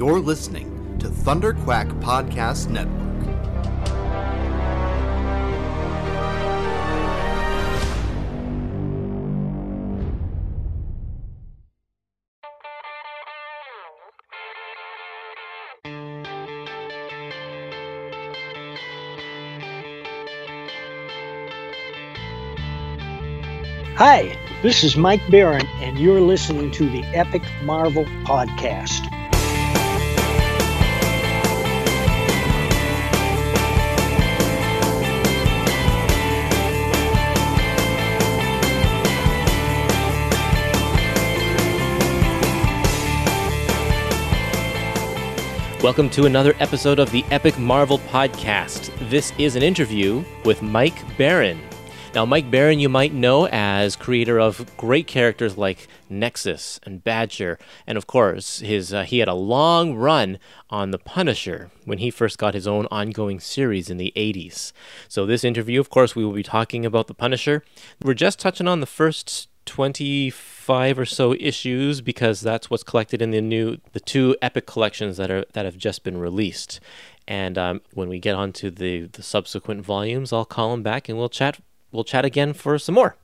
You're listening to Thunder Quack Podcast Network. Hi, this is Mike Baron, and you're listening to the Epic Marvel Podcast. Welcome to another episode of the Epic Marvel Podcast. This is an interview with Mike Baron. Now, Mike Baron, you might know as creator of great characters like Nexus and Badger, and of course, his uh, he had a long run on The Punisher when he first got his own ongoing series in the 80s. So, this interview, of course, we will be talking about The Punisher. We're just touching on the first 25 or so issues because that's what's collected in the new the two epic collections that are that have just been released. And um, when we get on to the the subsequent volumes i'll call him back and we'll chat we'll chat again for some more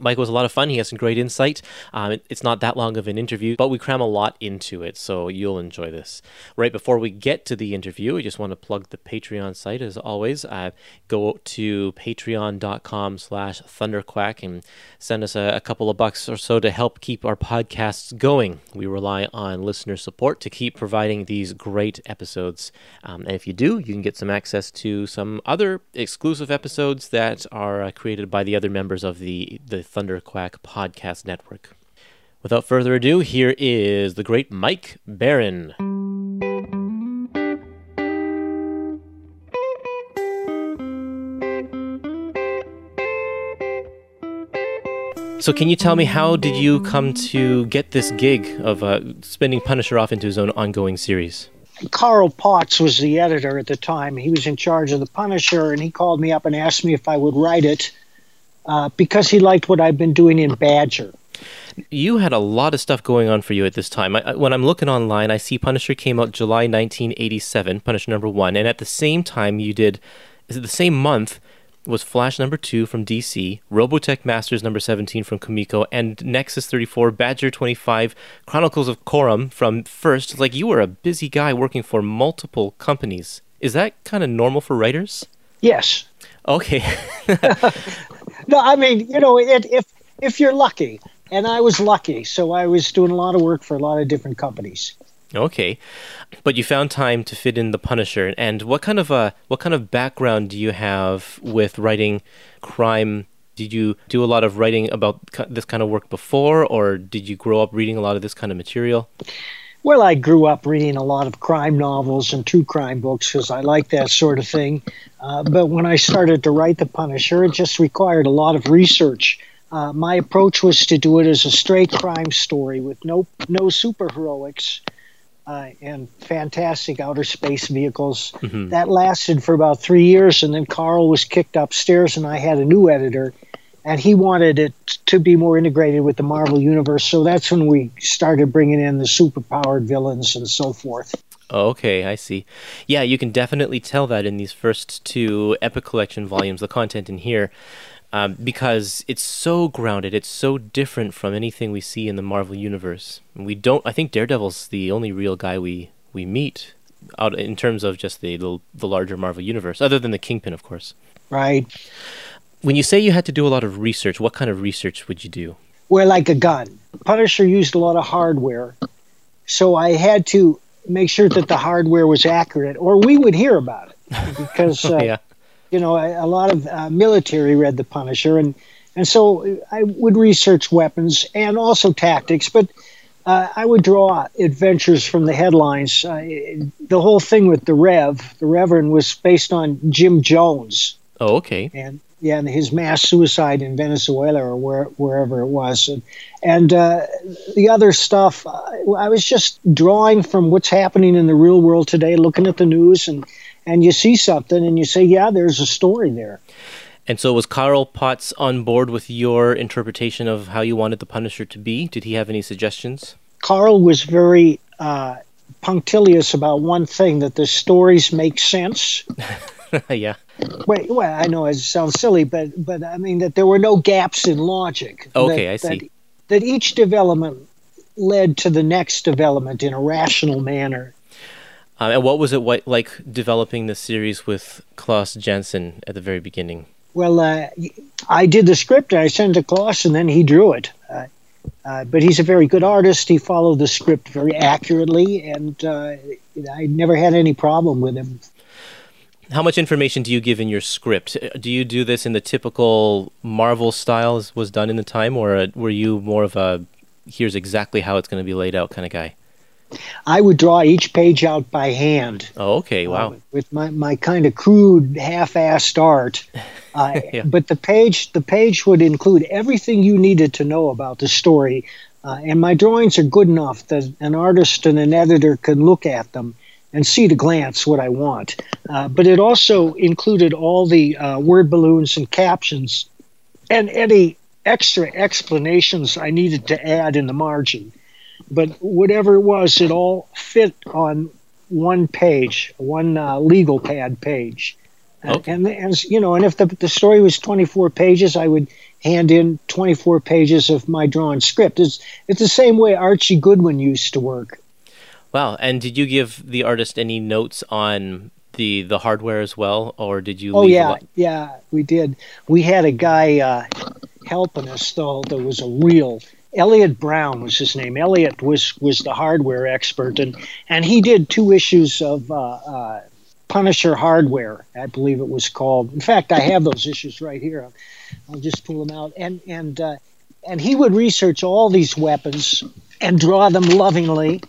Mike was a lot of fun. He has some great insight. Um, it, it's not that long of an interview, but we cram a lot into it, so you'll enjoy this. Right before we get to the interview, I just want to plug the Patreon site as always. Uh, go to patreon.com slash thunderquack and send us a, a couple of bucks or so to help keep our podcasts going. We rely on listener support to keep providing these great episodes. Um, and if you do, you can get some access to some other exclusive episodes that are uh, created by the other members of the, the Thunderquack Podcast Network. Without further ado, here is the great Mike Baron. So, can you tell me how did you come to get this gig of uh, spinning Punisher off into his own ongoing series? Carl Potts was the editor at the time. He was in charge of the Punisher, and he called me up and asked me if I would write it uh, because he liked what I've been doing in Badger. You had a lot of stuff going on for you at this time. I, when I'm looking online, I see Punisher came out July 1987, Punisher number one, and at the same time you did, is it the same month? Was Flash number two from DC, Robotech Masters number 17 from Comico, and Nexus 34, Badger 25, Chronicles of Corum from First. Like you were a busy guy working for multiple companies. Is that kind of normal for writers? Yes. Okay. no, I mean, you know, it, if if you're lucky, and I was lucky, so I was doing a lot of work for a lot of different companies. Okay, but you found time to fit in the Punisher. And what kind of a what kind of background do you have with writing crime? Did you do a lot of writing about this kind of work before, or did you grow up reading a lot of this kind of material? Well, I grew up reading a lot of crime novels and true crime books because I like that sort of thing. Uh, but when I started to write The Punisher, it just required a lot of research. Uh, my approach was to do it as a straight crime story with no no superheroics uh, and fantastic outer space vehicles. Mm-hmm. That lasted for about three years, and then Carl was kicked upstairs, and I had a new editor, and he wanted it to be more integrated with the Marvel universe. So that's when we started bringing in the superpowered villains and so forth. Okay, I see. Yeah, you can definitely tell that in these first two Epic Collection volumes, the content in here, um, because it's so grounded, it's so different from anything we see in the Marvel universe. We don't. I think Daredevil's the only real guy we we meet out in terms of just the the, the larger Marvel universe, other than the Kingpin, of course. Right. When you say you had to do a lot of research, what kind of research would you do? Well, like a gun. Punisher used a lot of hardware, so I had to make sure that the hardware was accurate, or we would hear about it because uh, yeah. you know a, a lot of uh, military read the Punisher, and and so I would research weapons and also tactics, but. Uh, I would draw adventures from the headlines. Uh, the whole thing with the Rev, the Reverend, was based on Jim Jones. Oh, okay. And yeah, and his mass suicide in Venezuela or where, wherever it was, and, and uh, the other stuff. I was just drawing from what's happening in the real world today, looking at the news, and and you see something, and you say, yeah, there's a story there. And so, was Carl Potts on board with your interpretation of how you wanted the Punisher to be? Did he have any suggestions? Carl was very uh, punctilious about one thing that the stories make sense. yeah. Wait, well, I know it sounds silly, but but I mean that there were no gaps in logic. Okay, that, I see. That, that each development led to the next development in a rational manner. Um, and what was it what, like developing the series with Klaus Janson at the very beginning? Well, uh, I did the script. I sent it to Klaus, and then he drew it. Uh, uh, but he's a very good artist. He followed the script very accurately, and uh, I never had any problem with him. How much information do you give in your script? Uh, do you do this in the typical Marvel style as was done in the time, or uh, were you more of a here's exactly how it's going to be laid out kind of guy? I would draw each page out by hand. Oh, okay, wow. Uh, with my, my kind of crude, half-assed art. Uh, yeah. But the page the page would include everything you needed to know about the story, uh, and my drawings are good enough that an artist and an editor can look at them and see at a glance what I want. Uh, but it also included all the uh, word balloons and captions, and any extra explanations I needed to add in the margin. But whatever it was, it all fit on one page, one uh, legal pad page. Okay. And, and you know, and if the the story was 24 pages, I would hand in 24 pages of my drawn script. It's it's the same way Archie Goodwin used to work. Wow! And did you give the artist any notes on the the hardware as well, or did you? Oh yeah, yeah, we did. We had a guy uh, helping us though. There was a real Elliot Brown was his name. Elliot was was the hardware expert, and and he did two issues of uh, uh, Punisher Hardware, I believe it was called. In fact, I have those issues right here. I'll, I'll just pull them out, and and uh, and he would research all these weapons and draw them lovingly,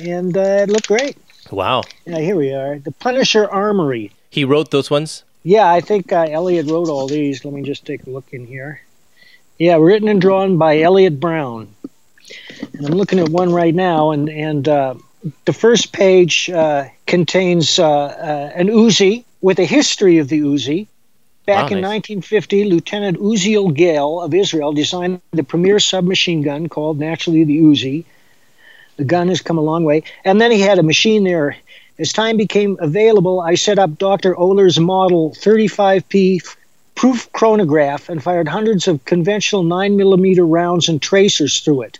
and uh, it looked great. Wow. Yeah, here we are. The Punisher Armory. He wrote those ones? Yeah, I think uh, Elliot wrote all these. Let me just take a look in here. Yeah, written and drawn by Elliot Brown. And I'm looking at one right now, and and uh, the first page uh, contains uh, uh an Uzi with a history of the Uzi. Back wow, in nice. 1950, Lieutenant Uziel Gal of Israel designed the premier submachine gun called naturally the Uzi. The gun has come a long way. And then he had a machine there. As time became available, I set up Dr. Oehler's model 35P proof chronograph and fired hundreds of conventional 9 millimeter rounds and tracers through it.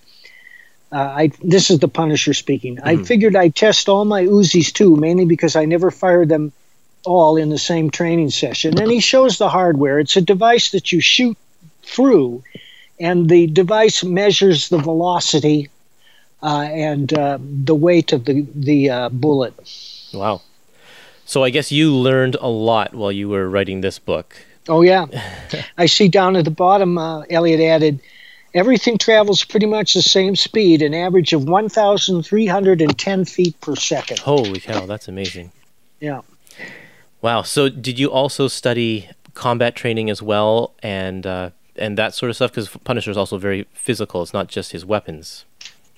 Uh, I, this is the Punisher speaking. Mm-hmm. I figured I'd test all my Uzis too, mainly because I never fired them all in the same training session. And he shows the hardware. It's a device that you shoot through, and the device measures the velocity uh, and uh, the weight of the the uh, bullet. Wow. So I guess you learned a lot while you were writing this book. Oh yeah, I see down at the bottom. Uh, Elliot added, everything travels pretty much the same speed, an average of 1,310 feet per second. Holy cow, that's amazing. Yeah. Wow. So did you also study combat training as well, and uh, and that sort of stuff? Because Punisher is also very physical. It's not just his weapons.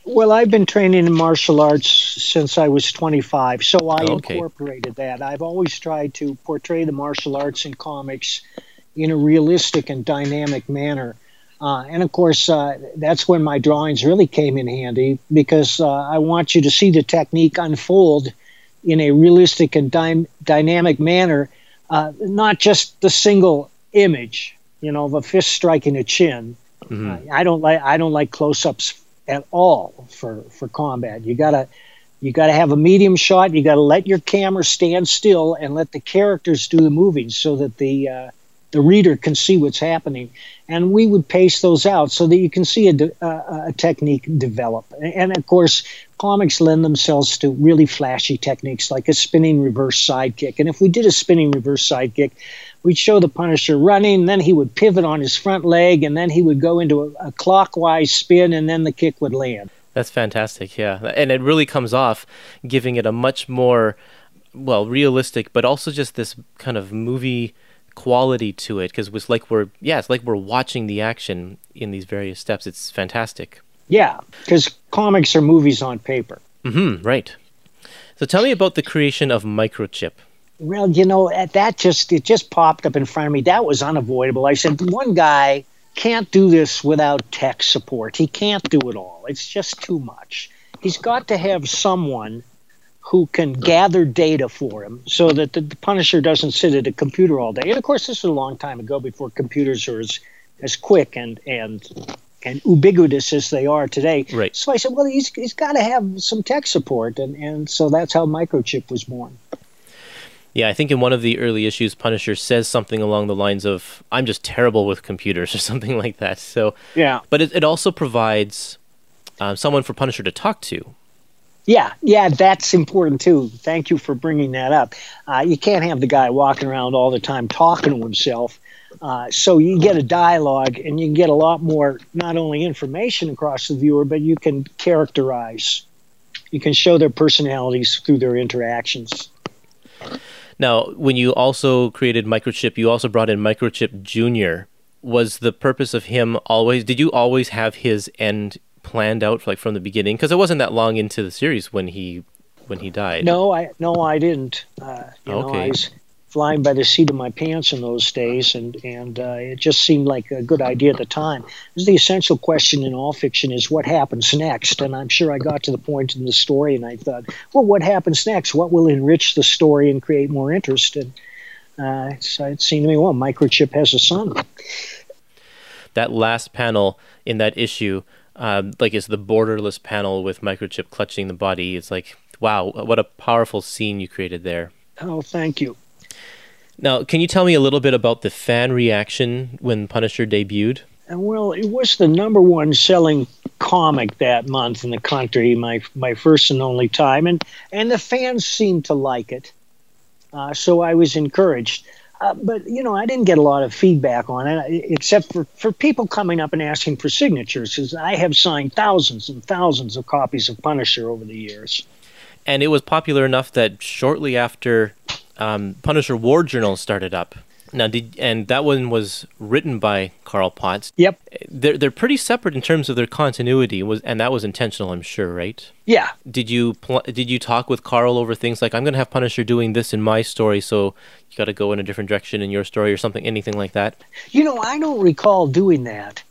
Well, I've been training in martial arts since I was 25, so I okay. incorporated that. I've always tried to portray the martial arts in comics in a realistic and dynamic manner. Uh, and of course, uh, that's when my drawings really came in handy because uh, I want you to see the technique unfold in a realistic and dy- dynamic manner, uh, not just the single image, you know, of a fist striking a chin. Mm-hmm. I don't like I don't like close-ups at all for for combat. You gotta you gotta have a medium shot. You gotta let your camera stand still and let the characters do the moving so that the uh, the reader can see what's happening. And we would pace those out so that you can see a, de- a technique develop. And of course, comics lend themselves to really flashy techniques like a spinning reverse sidekick. And if we did a spinning reverse sidekick, we'd show the Punisher running, then he would pivot on his front leg, and then he would go into a, a clockwise spin, and then the kick would land. That's fantastic, yeah. And it really comes off giving it a much more, well, realistic, but also just this kind of movie quality to it because it's like we're yeah it's like we're watching the action in these various steps. It's fantastic. Yeah because comics are movies on paper. Mm-hmm right. So tell me about the creation of microchip well, you know, that just it just popped up in front of me. That was unavoidable. I said, one guy can't do this without tech support. He can't do it all. It's just too much. he's got to have someone who can gather data for him so that the, the, Punisher doesn't sit at a computer all day. And of course, this was a long time ago before computers were as, as quick and, and and ubiquitous as they are today. Right. So I said, well, he's, he's got to have some tech support. And, and so that's how Microchip was born. Yeah, I think in one of the early issues, Punisher says something along the lines of, I'm just terrible with computers or something like that. So, yeah. But it, it also provides uh, someone for Punisher to talk to. Yeah, yeah, that's important too. Thank you for bringing that up. Uh, you can't have the guy walking around all the time talking to himself. Uh, so you get a dialogue and you can get a lot more, not only information across the viewer, but you can characterize. You can show their personalities through their interactions. Now, when you also created Microchip, you also brought in Microchip Junior. Was the purpose of him always? Did you always have his end planned out, like from the beginning? Because it wasn't that long into the series when he when he died. No, I no, I didn't. Uh, you okay. know, I was flying by the seat of my pants in those days, and and uh, it just seemed like a good idea at the time. The essential question in all fiction is what happens next, and I'm sure I got to the point in the story, and I thought, well, what happens next? What will enrich the story and create more interest? And uh, so it seemed to me, well, Microchip has a son. That last panel in that issue, um, like, is the borderless panel with Microchip clutching the body. It's like, wow, what a powerful scene you created there. Oh, thank you. Now, can you tell me a little bit about the fan reaction when Punisher debuted? Well, it was the number one selling comic that month in the country, my my first and only time, and and the fans seemed to like it, uh, so I was encouraged. Uh, but you know, I didn't get a lot of feedback on it, except for for people coming up and asking for signatures. Because I have signed thousands and thousands of copies of Punisher over the years. And it was popular enough that shortly after um, Punisher War Journal started up. Now, did and that one was written by Carl Potts. Yep. They're they're pretty separate in terms of their continuity. Was and that was intentional, I'm sure, right? Yeah. Did you pl- did you talk with Carl over things like I'm going to have Punisher doing this in my story, so you got to go in a different direction in your story or something, anything like that? You know, I don't recall doing that.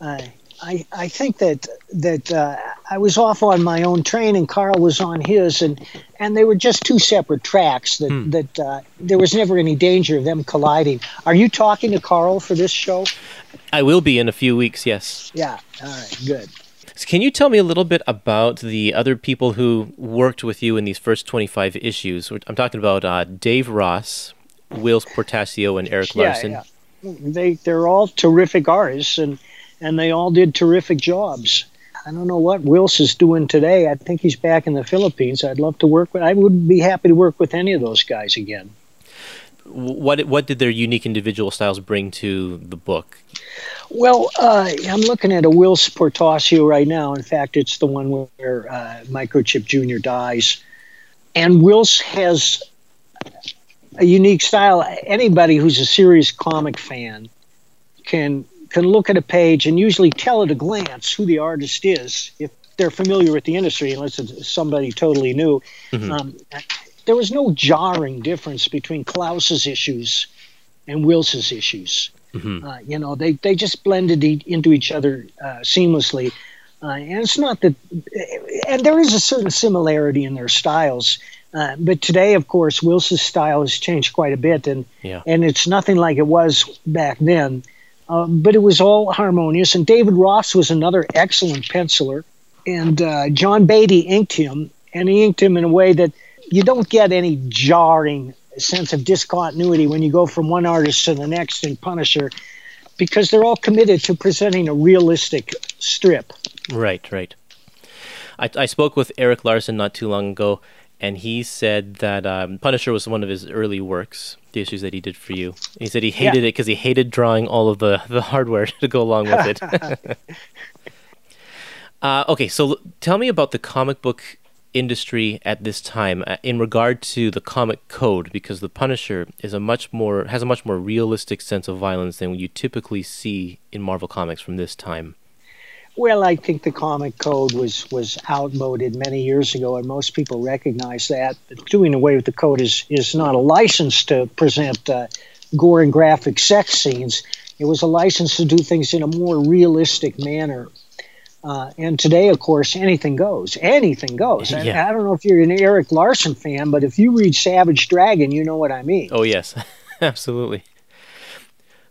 Uh, I, I think that that uh, I was off on my own train and Carl was on his, and and they were just two separate tracks. That Hmm. that uh, there was never any danger of them colliding. Are you talking to Carl for this show? I will be in a few weeks. Yes. Yeah. All right. Good. So can you tell me a little bit about the other people who worked with you in these first 25 issues? I'm talking about uh, Dave Ross, Whilce Portacio, and Erik Larsen. Yeah, yeah. They they're all terrific artists, and and they all did terrific jobs. I don't know what Whilce is doing today. I think he's back in the Philippines. I'd love to work with. I would be happy to work with any of those guys again. What what did their unique individual styles bring to the book? Well, uh, I'm looking at a Whilce Portacio right now. In fact, it's the one where uh, Microchip Jr. dies, and Whilce has a unique style. Anybody who's a serious comic fan can can look at a page and usually tell at a glance who the artist is if they're familiar with the industry, unless it's somebody totally new. Mhm. Um, there was no jarring difference between Klaus's issues and Whilce's issues. Mhm. Uh, you know, they, they just blended e- into each other uh, seamlessly. Uh, and it's not that, and there is a certain similarity in their styles. Uh, but today, of course, Wilson's style has changed quite a bit, and Yeah. and it's nothing like it was back then. Uh, but it was all harmonious. And David Ross was another excellent penciler, and uh, John Beatty inked him, and he inked him in a way that you don't get any jarring sense of discontinuity when you go from one artist to the next in Punisher, because they're all committed to presenting a realistic strip. Right, right. I, I spoke with Erik Larsen not too long ago, and he said that um, Punisher was one of his early works, the issues that he did for you. He said he hated it because he hated drawing all of the, the hardware to go along with it. uh, okay, so l- tell me about the comic book industry at this time uh, in regard to the comic code because the Punisher is a much more has a much more realistic sense of violence than what you typically see in Marvel comics from this time. Well, I think the comic code was was outmoded many years ago, and most people recognize that. Doing away with the code is is not a license to present uh, gore and graphic sex scenes. It was a license to do things in a more realistic manner. Uh, and today, of course, anything goes. Anything goes. Yeah. I don't know if you're an Erik Larsen fan, but if you read Savage Dragon, you know what I mean. Oh yes, absolutely.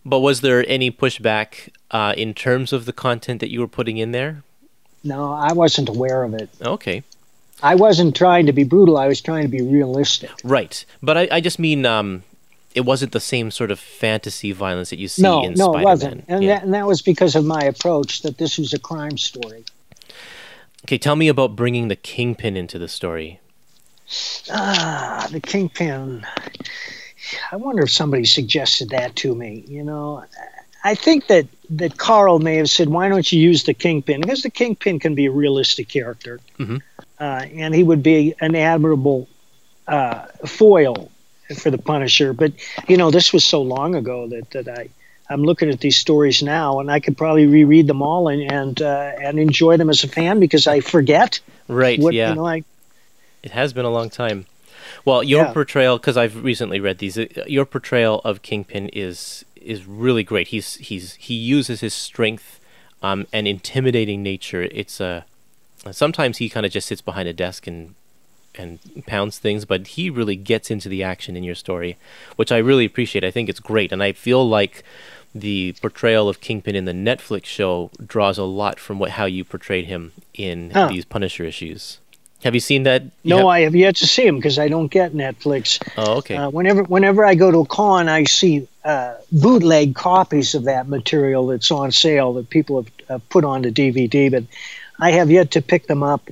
But was there any pushback uh, in terms of the content that you were putting in there? No, I wasn't aware of it. Okay, I wasn't trying to be brutal. I was trying to be realistic. right. But I, I just mean um, it wasn't the same sort of fantasy violence that you see no, in no, Spider-Man. it wasn't, and Yeah. that and that was because of my approach that this was a crime story. Okay, tell me about bringing the Kingpin into the story. Ah, the kingpin. I wonder if somebody suggested that to me. You know, I think that that Carl may have said, "Why don't you use the kingpin?" Because the kingpin can be a realistic character, Mhm. uh, and he would be an admirable uh, foil for the Punisher. But you know, this was so long ago that that I. I'm looking at these stories now, and I could probably reread them all and and uh, and enjoy them as a fan because I forget Right. what yeah. you know. I It has been a long time. Well, your Yeah. portrayal, because I've recently read these, uh, your portrayal of Kingpin is is really great. He's he's he uses his strength um, and intimidating nature. It's a sometimes he kind of just sits behind a desk and and pounds things, but he really gets into the action in your story, which I really appreciate. I think it's great, and I feel like the portrayal of Kingpin in the Netflix show draws a lot from what how you portrayed him in Huh. these Punisher issues. Have you seen that? You No, have- I have yet to see them because I don't get Netflix. Oh, okay. Uh, whenever whenever I go to a con, I see uh, bootleg copies of that material that's on sale that people have uh, put onto DVD, but I have yet to pick them up.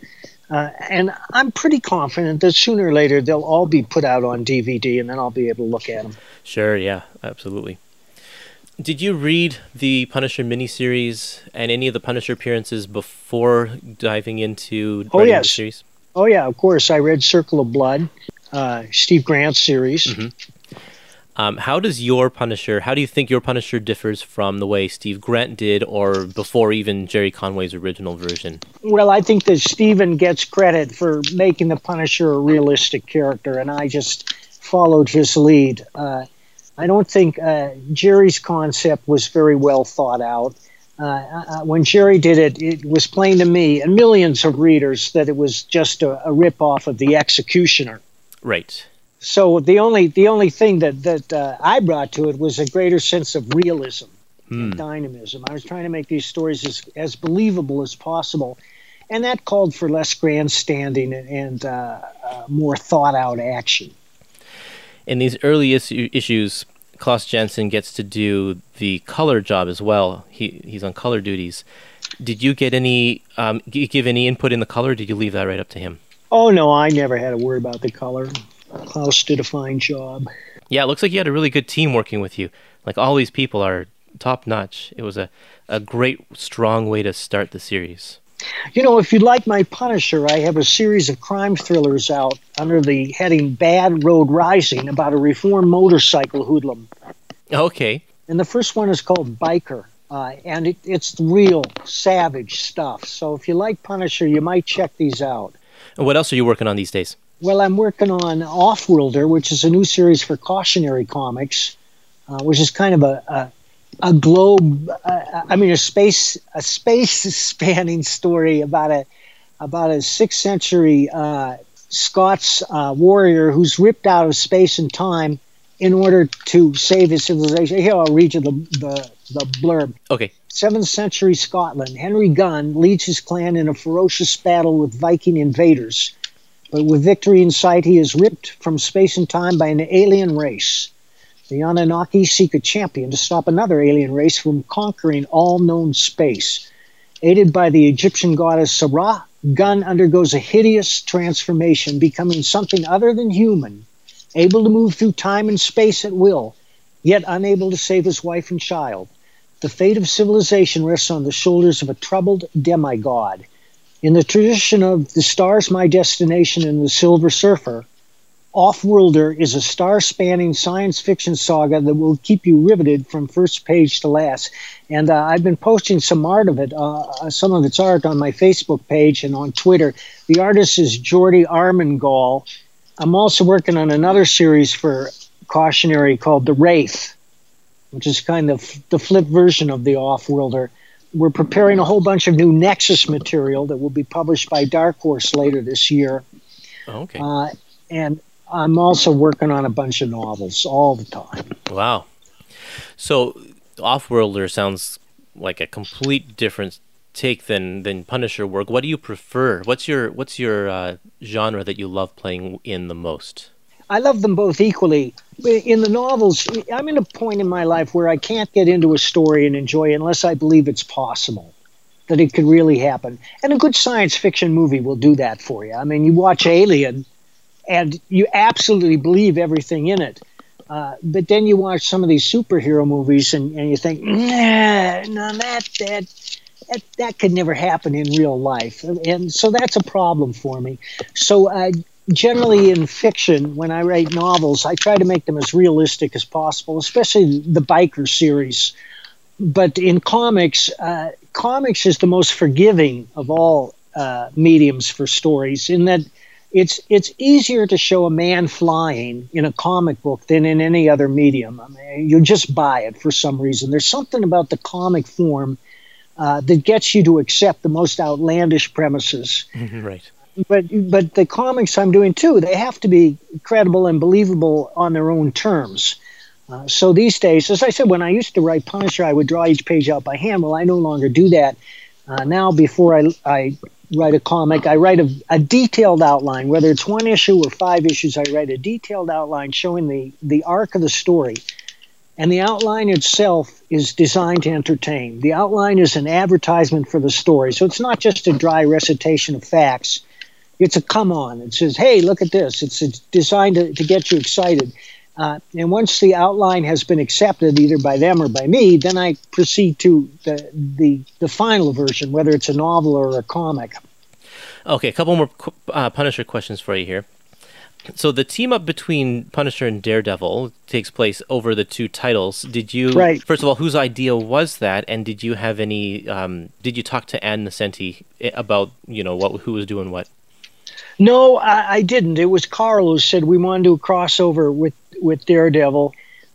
Uh, and I'm pretty confident that sooner or later they'll all be put out on DVD, and then I'll be able to look at them. Sure, yeah, absolutely. Did you read the Punisher miniseries and any of the Punisher appearances before diving into Oh, writing the yes. series? Oh yeah, of course. I read Circle of Blood, uh, Steve Grant's series. Um, how does your Punisher? How do you think your Punisher differs from the way Steve Grant did, or before even Gerry Conway's original version? Well, I think that Steven gets credit for making the Punisher a realistic character, and I just followed his lead. Uh, I don't think uh, Gerry's concept was very well thought out. Uh, uh, when Gerry did it, it was plain to me and millions of readers that it was just a, a rip-off of The Executioner. Right. So the only the only thing that that uh, I brought to it was a greater sense of realism and dynamism. I was trying to make these stories as as believable as possible, and that called for less grandstanding and, and uh, uh, more thought out action. In these early issues, Klaus Janson gets to do the color job as well. He he's on color duties. Did you get any? Um, give any input in the color? Or did you leave that right up to him? Oh no, I never had a word about the color. Klaus did a fine job. Yeah, it looks like you had a really good team working with you. Like all these people are top notch. It was a, a great, strong way to start the series. You know, if you'd like my Punisher, I have a series of crime thrillers out under the heading Bad Road Rising about a reformed motorcycle hoodlum. Okay. And the first one is called Biker. Uh, and it, it's real savage stuff. So if you like Punisher, you might check these out. And what else are you working on these days? Well, I'm working on Offworlder, which is a new series for Cautionary Comics, uh, which is kind of a a, a globe. Uh, I mean, a space a space spanning story about a about a sixth century uh, Scots uh, warrior who's ripped out of space and time in order to save his civilization. Here, I'll read you the the, the blurb. Okay. 7th century Scotland, Henry Gunn leads his clan in a ferocious battle with Viking invaders. But with victory in sight, he is ripped from space and time by an alien race. The Anunnaki seek a champion to stop another alien race from conquering all known space. Aided by the Egyptian goddess Sarah, Gunn undergoes a hideous transformation, becoming something other than human, able to move through time and space at will, yet unable to save his wife and child. The fate of civilization rests on the shoulders of a troubled demigod. In the tradition of The Stars My Destination and The Silver Surfer, Offworlder is a star spanning science fiction saga that will keep you riveted from first page to last. And uh, I've been posting some art of it, uh, uh, some of its art on my Facebook page and on Twitter. The artist is Jordi Armengol. I'm also working on another series for Cautionary called The Wraith which is kind of the flip version of the Offworlder. we're preparing a whole bunch of new Nexus material that will be published by Dark Horse later this year. Oh, okay. Uh, and I'm also working on a bunch of novels all the time. Wow. So, Offworlder sounds like a complete different take than than Punisher work. What do you prefer? What's your what's your uh, genre that you love playing in the most? I love them both equally. In the novels, I'm in a point in my life where I can't get into a story and enjoy it unless I believe it's possible that it could really happen. And a good science fiction movie will do that for you. I mean, you watch Alien and you absolutely believe everything in it. Uh, but then you watch some of these superhero movies and, and you think, nah, that, that, that, that could never happen in real life. And so that's a problem for me. So uh, generally in fiction, when I write novels, I try to make them as realistic as possible, especially the biker series. But in comics, uh, comics is the most forgiving of all uh, mediums for stories in that it's it's easier to show a man flying in a comic book than in any other medium. I mean, you just buy it for some reason. There's something about the comic form uh, that gets you to accept the most outlandish premises. right but but the comics I'm doing too, they have to be credible and believable on their own terms. Uh, so these days, as I said, when I used to write Punisher, I would draw each page out by hand. Well, I no longer do that. Uh, now, before I, I write a comic, I write a, a, detailed outline, whether it's one issue or five issues. I write a detailed outline showing the the arc of the story, and the outline itself is designed to entertain. The outline is an advertisement for the story, so it's not just a dry recitation of facts it's a come on. It says, hey, look at this. It's, designed to, to get you excited. Uh, and once the outline has been accepted either by them or by me, then I proceed to the, the, the final version, whether it's a novel or a comic. Okay, a couple more uh, Punisher questions for you here. So the team up between Punisher and Daredevil takes place over the two titles. Did you right. first of all, whose idea was that, and did you have any? Um, did you talk to Ann Nocenti eh, about you know what who was doing what? No, I, I, didn't. It was Carl who said we wanted to do a crossover with with Daredevil,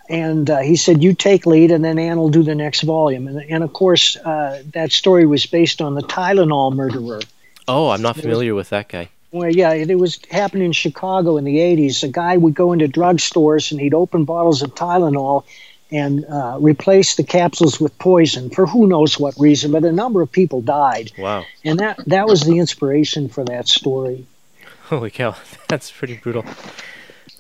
and uh, he said you take lead, and then Ann will do the next volume. And, and of course, uh, that story was based on the Tylenol murderer. Oh, I'm not familiar was, with that guy. Well, yeah, it was happening in Chicago in the '80s. A guy would go into drugstores and he'd open bottles of Tylenol and uh, replace the capsules with poison for who knows what reason, but a number of people died. Wow! And that that was the inspiration for that story. Holy cow, that's pretty brutal.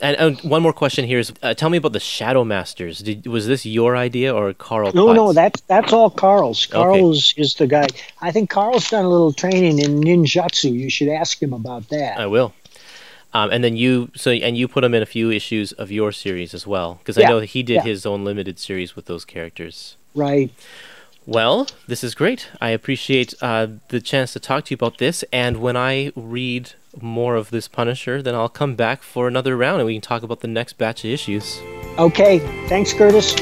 And, and one more question here is: uh, Tell me about the Shadow Masters. Did, was this your idea or Carl? No, Potts? no, that's that's all Carl's. Carl okay. is the guy. I think Carl's done a little training in ninjutsu. You should ask him about that. I will. Um, and then you so and you put him in a few issues of your series as well because yeah. I know he did yeah. his own limited series with those characters. Right. Well, this is great. I appreciate uh, the chance to talk to you about this. And when I read more of this Punisher, then I'll come back for another round and we can talk about the next batch of issues. Okay. Thanks, Curtis.